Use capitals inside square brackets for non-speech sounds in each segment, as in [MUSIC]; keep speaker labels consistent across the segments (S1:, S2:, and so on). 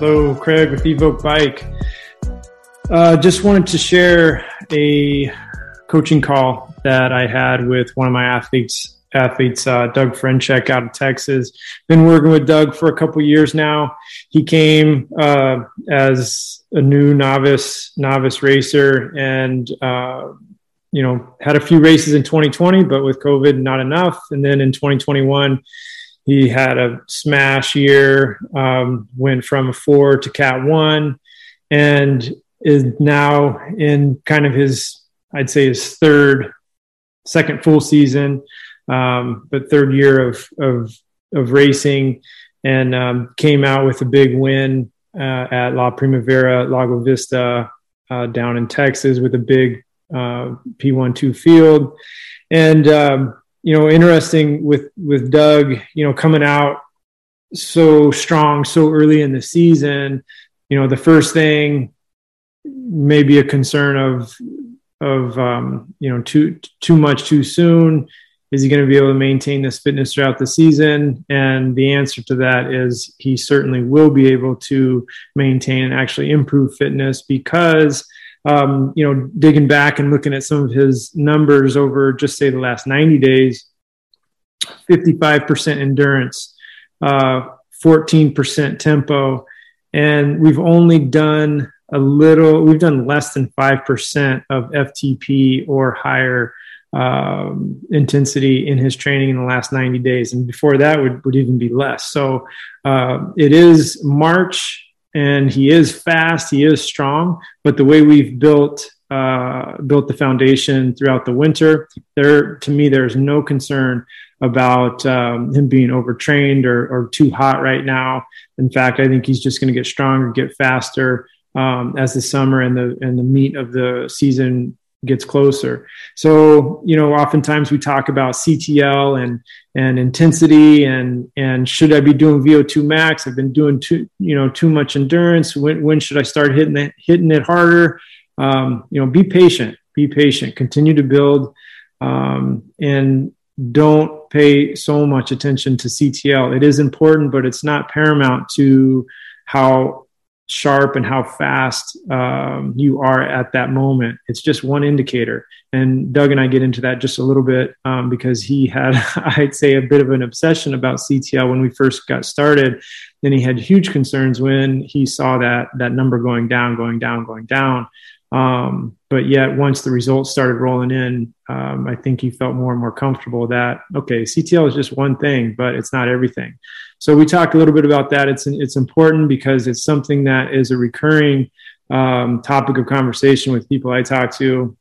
S1: Hello, Craig with Evoke Bike. Uh, just wanted to share a coaching call that I had with one of my athletes, athletes uh, Doug Frenchek out of Texas. Been working with Doug for a couple years now. He came uh, as a new novice novice racer, and uh, you know had a few races in 2020, but with COVID, not enough. And then in 2021 he had a smash year, um, went from a four to cat one, and is now in kind of his, I'd say his third, second full season, um, but third year of, of, of racing and um, came out with a big win uh, at La Primavera Lago Vista uh, down in Texas with a big uh, P12 field. And um, you know, interesting with with Doug, you know, coming out so strong so early in the season. You know, the first thing may be a concern of of um, you know too too much too soon. Is he going to be able to maintain this fitness throughout the season? And the answer to that is he certainly will be able to maintain and actually improve fitness because um, you know, digging back and looking at some of his numbers over just say the last 90 days, 55% endurance, uh, 14% tempo, and we've only done a little, we've done less than 5% of FTP or higher um, intensity in his training in the last 90 days. And before that would, would even be less. So uh, it is March and he is fast, he is strong, but the way we've built uh, built the foundation throughout the winter, there to me there's no concern about um, him being overtrained or, or too hot right now. In fact, I think he's just going to get stronger, get faster um, as the summer and the and the meat of the season gets closer. So, you know, oftentimes we talk about CTL and and intensity and and should I be doing VO2 max? I've been doing too, you know, too much endurance. When when should I start hitting it hitting it harder? Um, you know, be patient, be patient, continue to build um, and don't pay so much attention to CTL. It is important, but it's not paramount to how sharp and how fast um, you are at that moment. It's just one indicator. And Doug and I get into that just a little bit um, because he had, [LAUGHS] I'd say, a bit of an obsession about CTL when we first got started. Then he had huge concerns when he saw that that number going down, going down, going down. Um, but yet, once the results started rolling in, um, I think he felt more and more comfortable that okay, CTL is just one thing, but it's not everything. So we talked a little bit about that. It's it's important because it's something that is a recurring um, topic of conversation with people I talk to,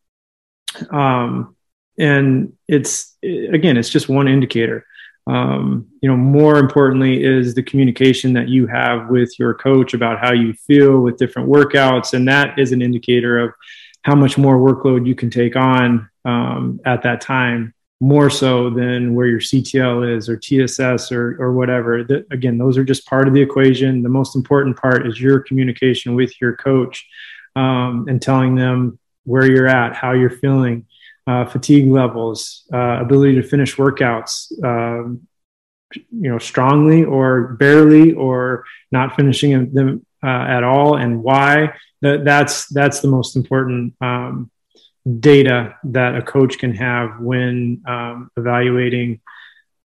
S1: um, and it's again, it's just one indicator. Um, you know, more importantly is the communication that you have with your coach about how you feel with different workouts, and that is an indicator of how much more workload you can take on um, at that time more so than where your CTL is or TSS or, or whatever. The, again, those are just part of the equation. The most important part is your communication with your coach um, and telling them where you're at, how you're feeling, uh, fatigue levels, uh, ability to finish workouts, um, you know, strongly or barely, or not finishing them uh, at all, and why. That, that's that's the most important um, data that a coach can have when um, evaluating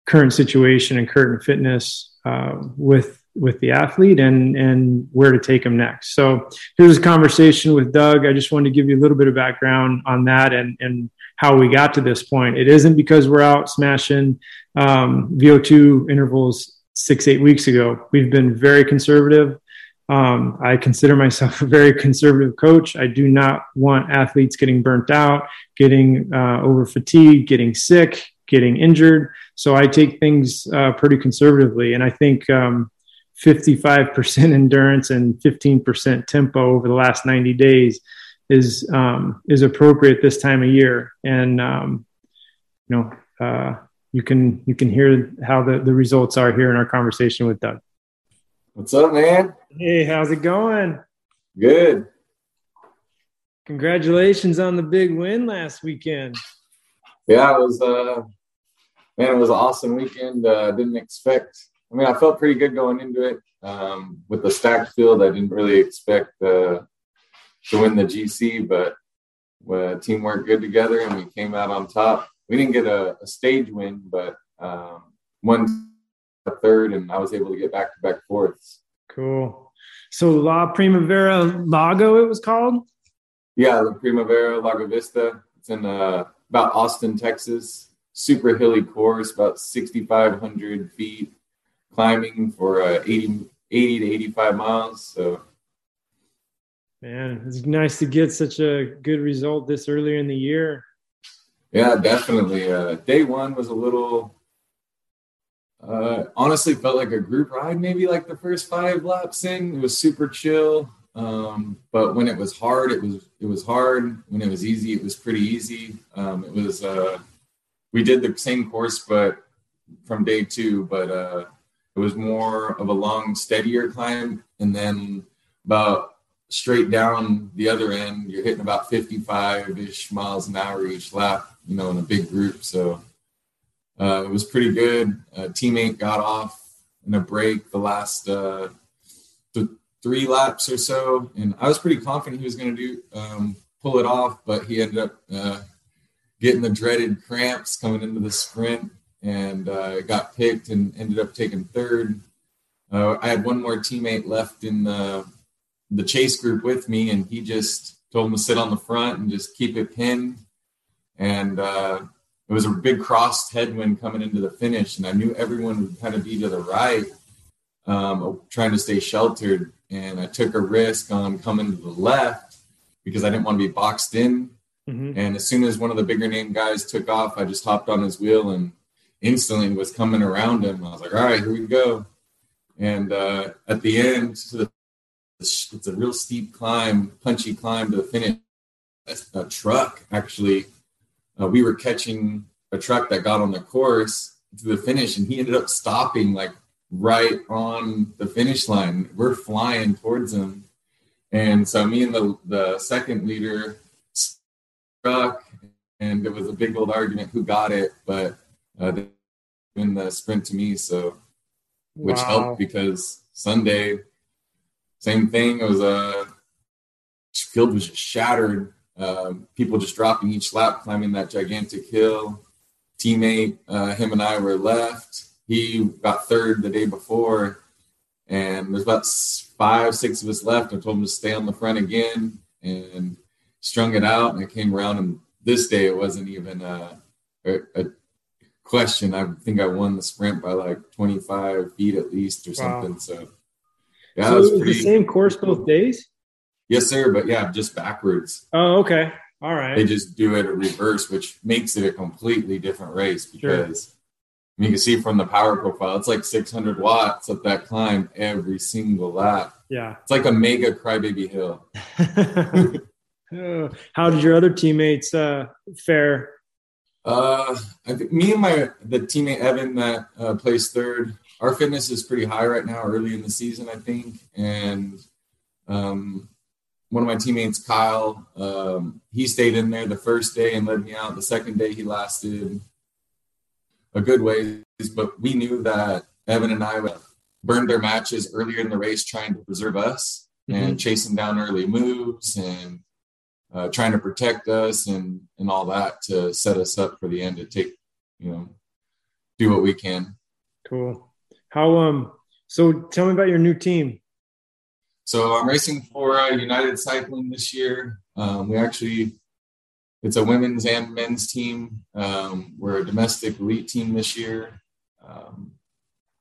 S1: current situation and current fitness uh, with with the athlete and and where to take them next. So here's a conversation with Doug. I just wanted to give you a little bit of background on that and and how we got to this point. It isn't because we're out smashing um, VO2 intervals six eight weeks ago. We've been very conservative. Um, I consider myself [LAUGHS] a very conservative coach. I do not want athletes getting burnt out, getting uh, over fatigued, getting sick, getting injured. So I take things uh, pretty conservatively. And I think um, 55% [LAUGHS] endurance and 15% tempo over the last 90 days is um, is appropriate this time of year. And um, you know, uh, you can you can hear how the, the results are here in our conversation with Doug.
S2: What's up, man?
S1: Hey, how's it going?
S2: Good.
S1: Congratulations on the big win last weekend.
S2: Yeah, it was uh man, it was an awesome weekend. Uh didn't expect I mean, I felt pretty good going into it. Um, with the stacked field, I didn't really expect uh, to win the GC, but uh, team worked good together and we came out on top. We didn't get a, a stage win, but um, one third, and I was able to get back to back fourths.
S1: Cool. So La Primavera Lago, it was called.
S2: Yeah, La Primavera Lago Vista. It's in uh, about Austin, Texas. Super hilly course, about 6,500 feet climbing for uh, 80, 80 to 85 miles. So,
S1: man, it's nice to get such a good result this earlier in the year.
S2: Yeah, definitely. Uh, day one was a little, uh, honestly, felt like a group ride, maybe like the first five laps in. It was super chill. Um, but when it was hard, it was it was hard. When it was easy, it was pretty easy. Um, it was uh, we did the same course, but from day two, but uh, it was more of a long, steadier climb, and then about straight down the other end, you're hitting about 55 ish miles an hour each lap. You know, in a big group, so uh, it was pretty good. A teammate got off in a break the last uh, th- three laps or so, and I was pretty confident he was going to do um, pull it off, but he ended up uh, getting the dreaded cramps coming into the sprint and uh, got picked and ended up taking third. Uh, I had one more teammate left in the the chase group with me, and he just told him to sit on the front and just keep it pinned. And uh, it was a big crossed headwind coming into the finish, and I knew everyone would kind of be to the right, um, trying to stay sheltered. And I took a risk on coming to the left because I didn't want to be boxed in. Mm-hmm. And as soon as one of the bigger name guys took off, I just hopped on his wheel and instantly was coming around him. I was like, all right, here we go. And uh, at the end, the, it's a real steep climb, punchy climb to the finish. A, a truck actually, uh, we were catching a truck that got on the course to the finish, and he ended up stopping like right on the finish line. We're flying towards him. And so me and the, the second leader struck, and it was a big old argument who got it, but uh, in the sprint to me. So, which wow. helped because Sunday, same thing. It was a uh, field was just shattered. Um, people just dropping each lap, climbing that gigantic hill. Teammate, uh, him and I were left. He got third the day before, and there's about five, six of us left. I told him to stay on the front again, and strung it out. And I came around, and this day it wasn't even a, a, a question, I think I won the sprint by like 25 feet at least or something. So,
S1: yeah, so it was, pretty, the same course both days.
S2: Yes, sir. But yeah, just backwards.
S1: Oh, okay. All right.
S2: They just do it a reverse, which makes it a completely different race because sure. you can see from the power profile, it's like 600 watts up that climb every single lap.
S1: Yeah.
S2: It's like a mega crybaby hill. [LAUGHS] [LAUGHS]
S1: How did your other teammates uh, fare
S2: uh, I think me and my the teammate Evan that uh, plays third. Our fitness is pretty high right now, early in the season, I think. And um, one of my teammates, Kyle, um, he stayed in there the first day and led me out. The second day, he lasted a good ways, but we knew that Evan and I burned their matches earlier in the race, trying to preserve us mm-hmm. and chasing down early moves and uh, trying to protect us and and all that to set us up for the end to take you know do what we can
S1: cool how um so tell me about your new team.
S2: So i'm racing for uh, united cycling this year. Um, we actually it's a women's and men's team. Um, we're a domestic elite team this year. Um,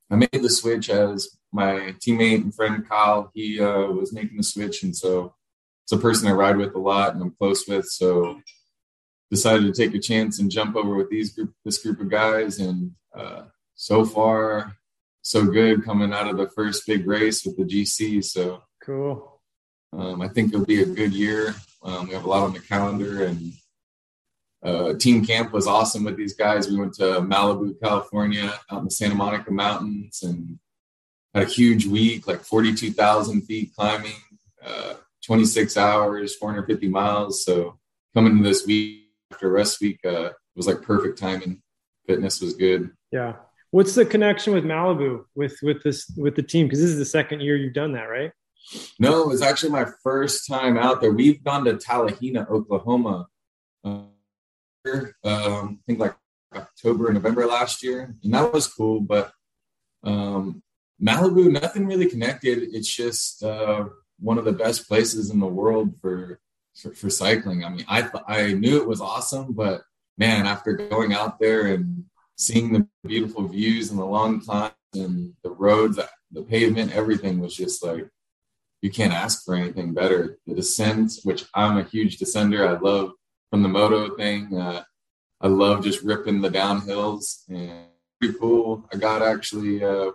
S2: i made the switch as my teammate and friend kyle. He uh, was making the switch and so it's a person I ride with a lot and I'm close with. So decided to take a chance and jump over with these group this group of guys. And uh, so far, so good coming out of the first big race with the GC. So
S1: cool.
S2: Um, I think it'll be a good year. Um, we have a lot on the calendar and uh, team camp was awesome with these guys. We went to Malibu, California, out in the Santa Monica Mountains, and had a huge week, like 42,000 feet climbing. Uh, 26 hours, 450 miles. So coming to this week after rest week uh, was like perfect timing. Fitness was good.
S1: Yeah. What's the connection with Malibu with with this with the team? Because this is the second year you've done that, right?
S2: No, it was actually my first time out there. We've gone to Talihina, Oklahoma. Uh, um, I think like October, November last year, and that was cool. But um, Malibu, nothing really connected. It's just uh, one of the best places in the world for for, for cycling. I mean, I I knew it was awesome, but man, after going out there and seeing the beautiful views and the long climbs and the roads, the pavement, everything was just like you can't ask for anything better. The descents, which I'm a huge descender, I love from the moto thing. Uh, I love just ripping the downhills and pretty cool. I got actually uh,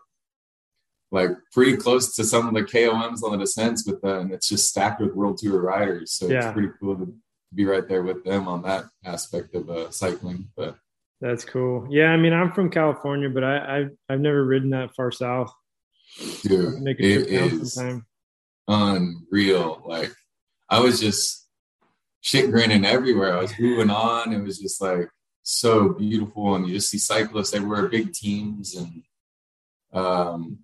S2: like pretty close to some of the KOMs on the descents with them. It's just stacked with World Tour riders, so yeah. it's pretty cool to be right there with them on that aspect of uh, cycling. But
S1: that's cool. Yeah, I mean, I'm from California, but I, I've I've never ridden that far south.
S2: Dude, make a trip down sometime. Unreal. Like I was just shit grinning everywhere. I was moving on. It was just like so beautiful, and you just see cyclists everywhere, big teams, and um,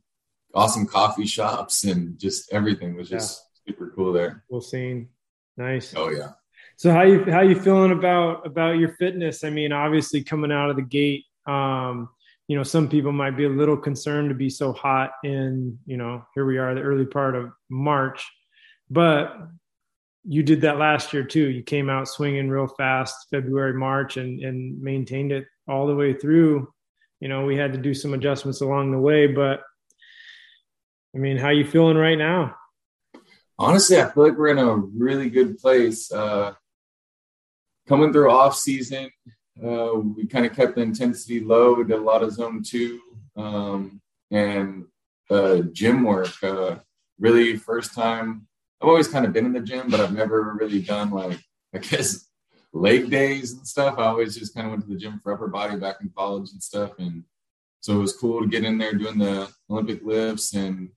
S2: awesome coffee shops and just everything was just yeah. super cool there.
S1: Cool scene. Nice.
S2: Oh yeah.
S1: So how you how you feeling about about your fitness? I mean, obviously coming out of the gate, um, you know, some people might be a little concerned to be so hot in, you know, here we are the early part of March, but you did that last year too. You came out swinging real fast February, March, and and maintained it all the way through. You know, we had to do some adjustments along the way, but I mean, how you feeling right now?
S2: Honestly, I feel like we're in a really good place. Uh, coming through off season, uh, we kind of kept the intensity low. We did a lot of zone two um, and uh, gym work. Uh, really, first time. I've always kind of been in the gym, but I've never really done like I guess leg days and stuff. I always just kind of went to the gym for upper body back in college and stuff, and so it was cool to get in there doing the Olympic lifts and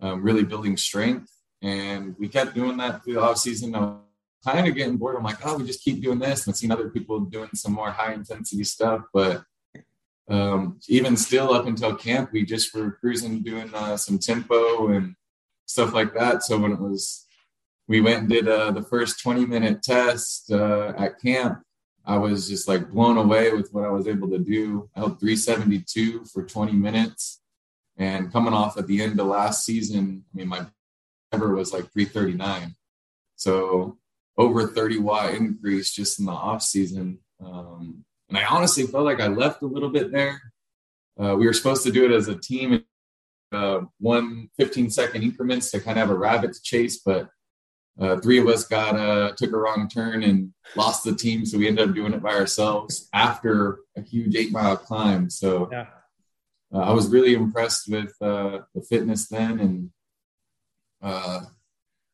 S2: um, really building strength. And we kept doing that through the off season. I'm kind of getting bored. I'm like, oh, we just keep doing this. And I've seen other people doing some more high intensity stuff. But um, even still, up until camp, we just were cruising, doing uh, some tempo and stuff like that. So when it was, we went and did uh, the first 20 minute test uh, at camp. I was just like blown away with what I was able to do. I held 372 for 20 minutes and coming off at the end of last season, I mean, my ever was like 339. So over 30 watt increase just in the off season. Um, and I honestly felt like I left a little bit there. Uh, we were supposed to do it as a team, uh, one 15 second increments to kind of have a rabbit to chase, but uh, three of us got uh, took a wrong turn and lost the team, so we ended up doing it by ourselves after a huge eight mile climb. So yeah uh, I was really impressed with uh, the fitness then, and uh,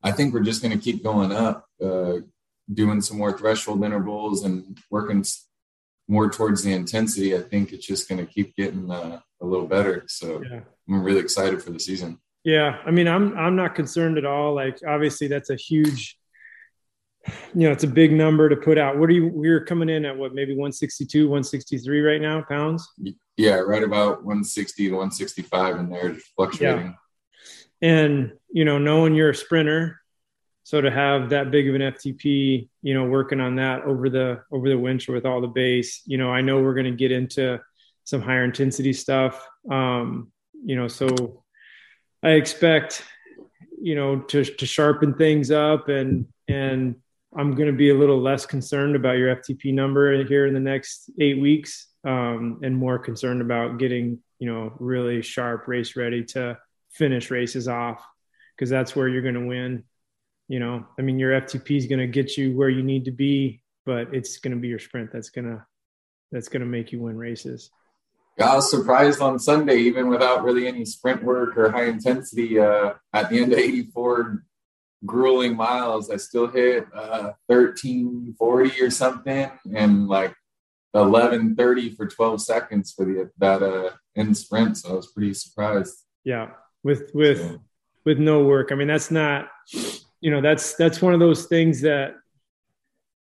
S2: I think we're just going to keep going up, uh, doing some more threshold intervals and working more towards the intensity. I think it's just going to keep getting uh, a little better. So yeah. I'm really excited for the season.
S1: Yeah, I mean, I'm I'm not concerned at all. Like, obviously, that's a huge you know, it's a big number to put out. What are you, we're coming in at what, maybe 162, 163 right now pounds?
S2: Yeah, right about 160 to 165 in there, fluctuating. Yeah.
S1: And, you know, knowing you're a sprinter, so to have that big of an FTP, you know, working on that over the over the winter with all the base, you know, I know we're going to get into some higher intensity stuff. Um, you know, so I expect, you know, to to sharpen things up and and I'm going to be a little less concerned about your FTP number here in the next eight weeks, um, and more concerned about getting you know really sharp race ready to finish races off because that's where you're going to win. You know, I mean, your FTP is going to get you where you need to be, but it's going to be your sprint that's going to that's going to make you win races.
S2: I was surprised on Sunday, even without really any sprint work or high intensity. Uh, at the end of 84, grueling miles, I still hit uh, 1340 or something and like 1130 for 12 seconds for the that uh end sprint. So I was pretty surprised.
S1: Yeah. With with so. With no work. I mean, that's not you know, that's that's one of those things that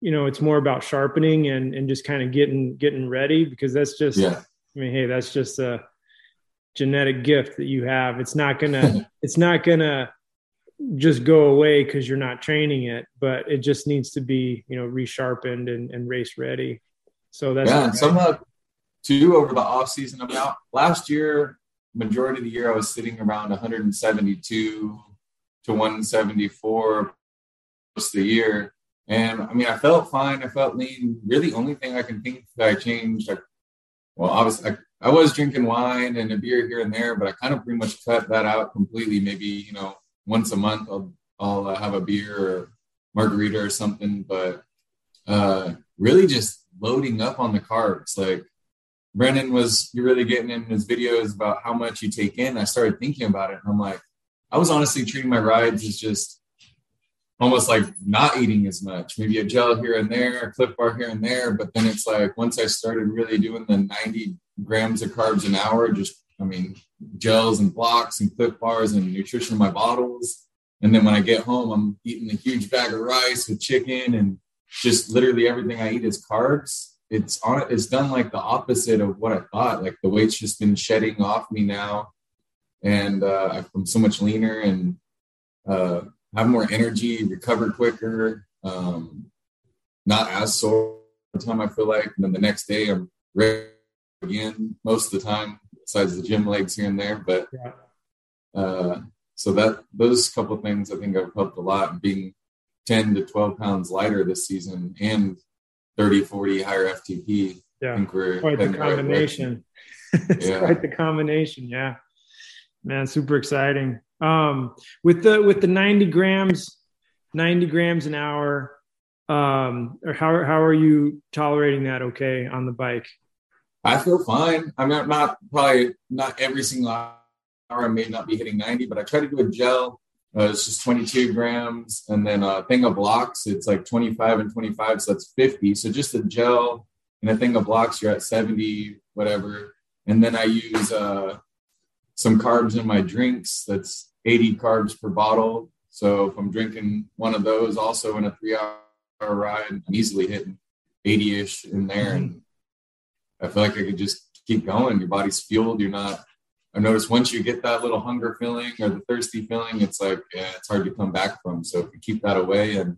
S1: you know, it's more about sharpening and and just kind of getting getting ready because that's just yeah. I mean, hey, that's just a genetic gift that you have. It's not gonna [LAUGHS] it's not gonna just go away because you're not training it, but it just needs to be, you know, resharpened and, and race ready. So that's
S2: yeah, and somehow too over the off season about last year, majority of the year I was sitting around 172 to 174 most of the year. And I mean, I felt fine. I felt lean. Really, only thing I can think that I changed, I, well, obviously, I, I was drinking wine and a beer here and there, but I kind of pretty much cut that out completely. Maybe, you know, once a month I'll, I'll uh, have a beer or margarita or something, but uh, really just loading up on the carbs. Like Brendan was really getting in his videos about how much you take in. I started thinking about it and I'm like, I was honestly treating my rides as just almost like not eating as much, maybe a gel here and there, a Clif Bar here and there. But then it's like once I started really doing the 90 grams of carbs an hour, just I mean, gels and blocks and Clif Bars and nutrition in my bottles. And then when I get home, I'm eating a huge bag of rice with chicken and just literally everything I eat is carbs. It's on it's done like the opposite of what I thought. Like the weight's just been shedding off me now. And uh, I'm so much leaner and uh, have more energy, recover quicker, um, not as sore the time I feel like. And then the next day I'm ready again most of the time, besides the gym legs here and there. But uh, so that those couple things I think have helped a lot. Being 10 to 12 pounds lighter this season and 30, 40 higher FTP.
S1: Yeah, I think we're quite the combination. [LAUGHS] it's yeah. quite the combination. Yeah, man, super exciting. Um, with the with the 90 grams, 90 grams an hour, um, or how how are you tolerating that? Okay, on the bike.
S2: I feel fine. I'm not, not probably not every single hour. I may not be hitting 90, but I try to do a gel. Uh, it's just 22 grams, and then a thing of blocks. It's like 25 and 25, so that's 50. So just a gel and a thing of blocks, you're at 70, whatever. And then I use uh, some carbs in my drinks. That's 80 carbs per bottle. So if I'm drinking one of those also in a three hour ride, I'm easily hitting 80 ish in there. And I feel like I could just keep going. Your body's fueled. You're not, I noticed once you get that little hunger feeling or the thirsty feeling, it's like, yeah, it's hard to come back from. So if you keep that away, and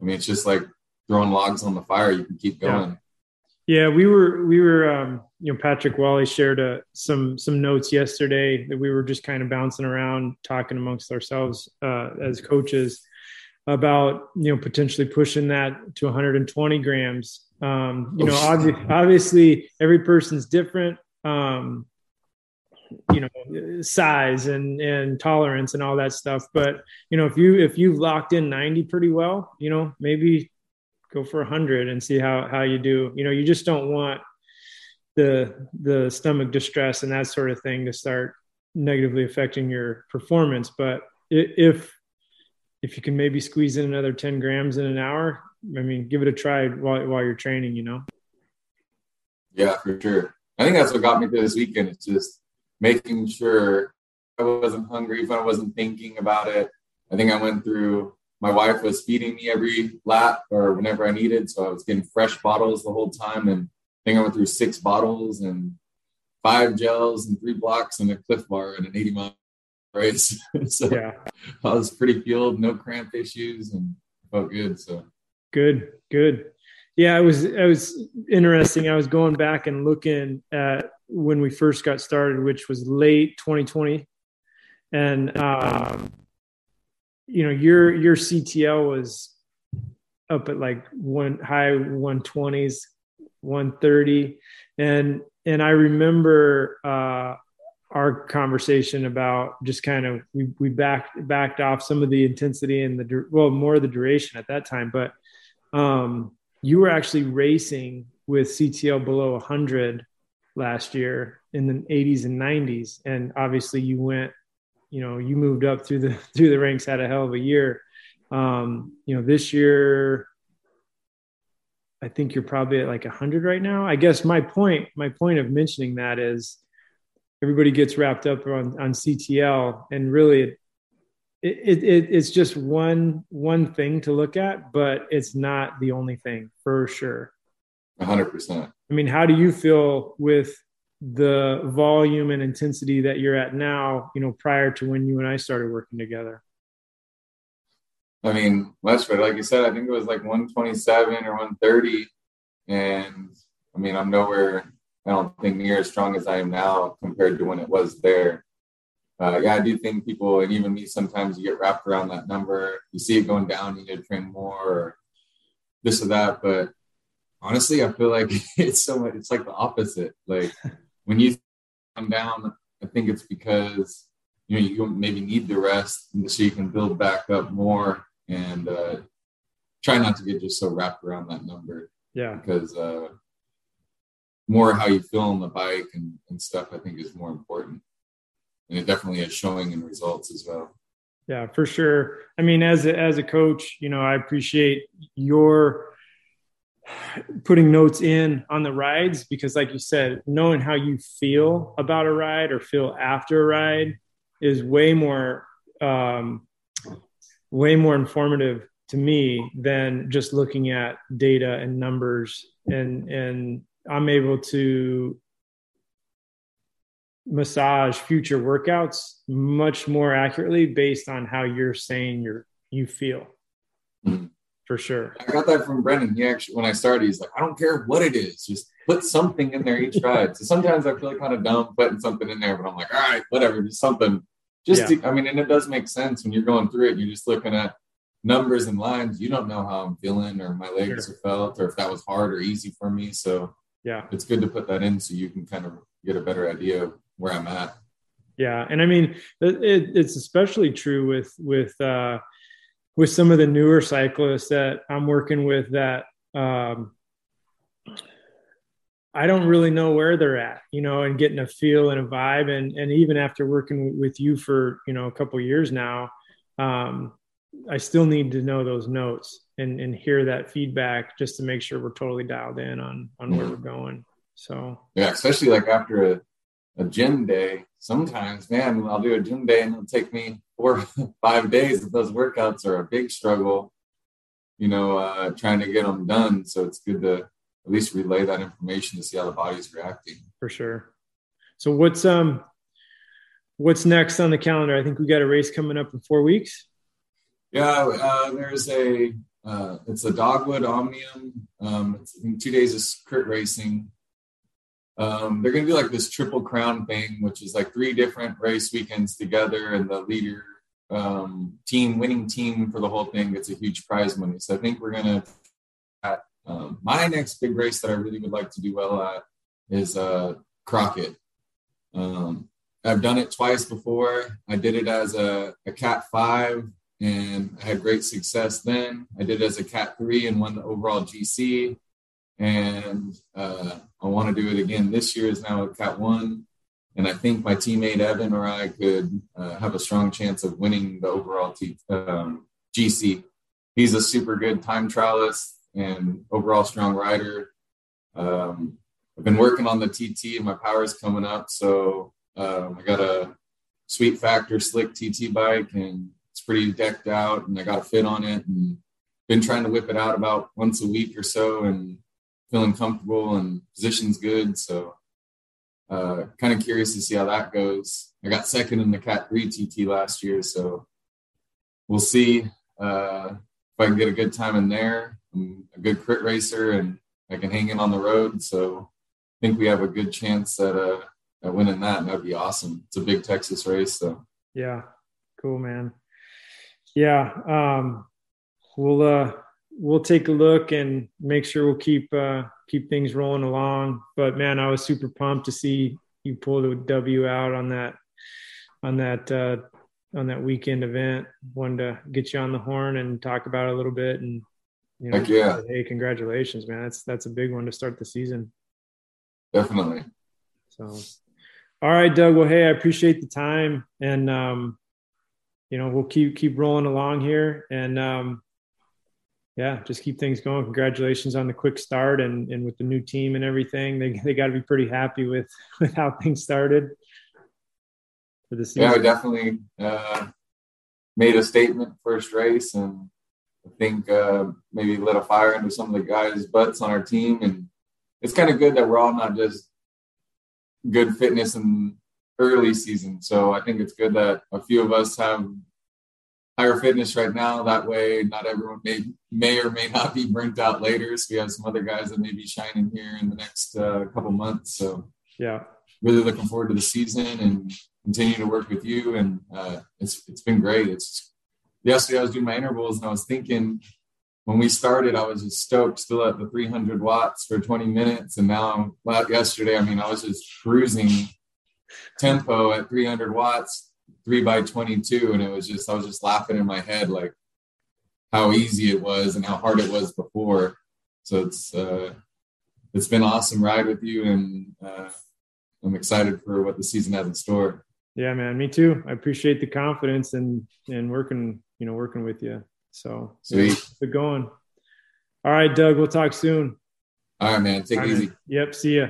S2: I mean, it's just like throwing logs on the fire, you can keep going.
S1: Yeah. Yeah, we were we were um, you know Patrick Wally shared uh, some some notes yesterday that we were just kind of bouncing around talking amongst ourselves uh, as coaches about you know potentially pushing that to 120 grams. Um, you know, obvi- obviously every person's different. Um, you know, size and and tolerance and all that stuff. But you know, if you if you've locked in 90 pretty well, you know, maybe go for 100 and see how how you do. You know you just don't want the the stomach distress and that sort of thing to start negatively affecting your performance. But if if you can maybe squeeze in another 10 grams in an hour i mean give it a try while, while you're training you know?
S2: Yeah for sure. I think that's what got me through this weekend it's just making sure i wasn't hungry if i wasn't thinking about it i think i went through my wife was feeding me every lap or whenever I needed. So I was getting fresh bottles the whole time. And I think I went through six bottles and five gels and three blocks and a Clif Bar and an 80 mile race. [LAUGHS] so yeah. I was pretty fueled, no cramp issues and felt good. So
S1: good, good. Yeah, it was it was interesting. I was going back and looking at when we first got started, which was late 2020. And um you know your your CTL was up at like one high 120s 130 and and I remember uh our conversation about just kind of we we backed backed off some of the intensity and the well more of the duration at that time but um you were actually racing with CTL below 100 last year in the 80s and 90s and obviously you went you know you moved up through the [LAUGHS] through the ranks had a hell of a year. Um you know this year i think you're probably at like 100 right now. I guess my point my point of mentioning that is everybody gets wrapped up on on ctl and really it, it, it, it's just one one thing to look at but it's not the only thing for sure
S2: 100%
S1: i mean how do you feel with the volume and intensity that you're at now, you know, prior to when you and I started working together?
S2: I mean, Westford, like you said, I think it was like 127 or 130. And I mean, I'm nowhere, I don't think near as strong as I am now compared to when it was there. Uh, yeah, I do think people, and even me, sometimes you get wrapped around that number. You see it going down, you need to train more, or this or that. But honestly, I [LAUGHS] feel like [LAUGHS] it's so much, it's like the opposite. Like when you come down, I think it's because you know you maybe need the rest so you can build back up more and uh, try not to get just so wrapped around that number.
S1: Yeah.
S2: Because uh, more how you feel on the bike and, and stuff, I think, is more important. And it definitely is showing in results as well.
S1: Yeah, for sure. I mean, as a, as a coach, you know, I appreciate your putting notes in on the rides because, like you said, knowing how you feel about a ride or feel after a ride is way more um, way more informative to me than just looking at data and numbers and and I'm able to massage future workouts much more accurately based on how you're saying you're you feel mm-hmm. For sure.
S2: I got that from brendan. He actually when i started he's like i don't care what it is just put something in there each [LAUGHS] ride. So sometimes i feel kind of dumb putting something in there but i'm like all right whatever just something. Just yeah. to, i mean and it does make sense when you're going through it you're just looking at numbers and lines you don't know how i'm feeling or my legs sure. are felt or if that was hard or easy for me. So
S1: yeah.
S2: it's good to put that in so you can kind of get a better idea of where i'm at.
S1: Yeah. And i mean it, it's especially true with with uh with some of the newer cyclists that i'm working with that um I don't really know where they're at, you know, and getting a feel and a vibe. And and even after working with you for you know a couple years now, um, I still need to know those notes and and hear that feedback just to make sure we're totally dialed in on on where we're going. So
S2: yeah, especially like after a, a gym day, sometimes man, I'll do a gym day and it'll take me four [LAUGHS] five days. If those workouts are a big struggle, you know, uh, trying to get them done. So it's good to at least relay that information to see how the body's reacting.
S1: For sure. So what's um what's next on the calendar? I think we got a race coming up in four weeks.
S2: Yeah, uh, there's a uh, it's a Dogwood Omnium. Um, it's two days of crit racing. Um, they're going to do like this triple crown thing, which is like three different race weekends together, and the leader um, team, winning team for the whole thing gets a huge prize money. So I think we're going to um, my next big race that I really would like to do well at is uh, Crockett. Um, I've done it twice before. I did it as a, a Cat 5 and I had great success then. I did it as a Cat 3 and won the overall GC. And uh, I want to do it again this year is now a Cat 1. And I think my teammate Evan or I could uh, have a strong chance of winning the overall T- um, GC. He's a super good time trialist and overall strong rider. Um, I've been working on the TT and my power is coming up. So um, I got a Sweet Factor slick TT bike and it's pretty decked out and I got a fit on it and been trying to whip it out about once a week or so and feeling comfortable and position's good. So uh, kind of curious to see how that goes. I got second in the Cat 3 TT last year. So we'll see uh, if I can get a good time in there. I'm a good crit racer and I can hang in on the road. So I think we have a good chance at uh at winning that, and that'd be awesome. It's a big Texas race, so
S1: yeah, cool, man. Yeah, um, we'll uh we'll take a look and make sure we'll keep uh keep things rolling along. But man, I was super pumped to see you pull the W out on that on that uh on that weekend event. Wanted to get you on the horn and talk about it a little bit and
S2: you know, yeah.
S1: Hey, congratulations, man. That's that's a big one to start the season.
S2: Definitely.
S1: So all right, Doug. Well, hey, I appreciate the time and um, you know, we'll keep keep rolling along here and um yeah, just keep things going. Congratulations on the quick start and and with the new team and everything. They they got to be pretty happy with [LAUGHS] with how things started
S2: for the season. Yeah, we definitely uh, made a statement first race and I think uh, maybe lit a fire into some of the guys' butts on our team. And it's kind of good that we're all not just good fitness in early season. So I think it's good that a few of us have higher fitness right now. That way, not everyone may may or may not be burnt out later. So we have some other guys that may be shining here in the next uh, couple months. So
S1: yeah,
S2: really looking forward to the season and continue to work with you. And uh, it's it's been great. It's yesterday I was doing my intervals and I was thinking when we started, I was just stoked, still at the 300 watts for 20 minutes, and now well, yesterday, I mean, I was just cruising tempo at 300 watts, three by 22, and it was just I was just laughing in my head like how easy it was and how hard it was before. So it's uh, it's been awesome ride with you, and uh, I'm excited for what the season has in store.
S1: Yeah, man, me too. I appreciate the confidence and and working, you know, working with you. So
S2: sweet.
S1: Good going. All right, Doug. We'll talk soon.
S2: All right, man. Take it easy.
S1: Man. Yep. See ya.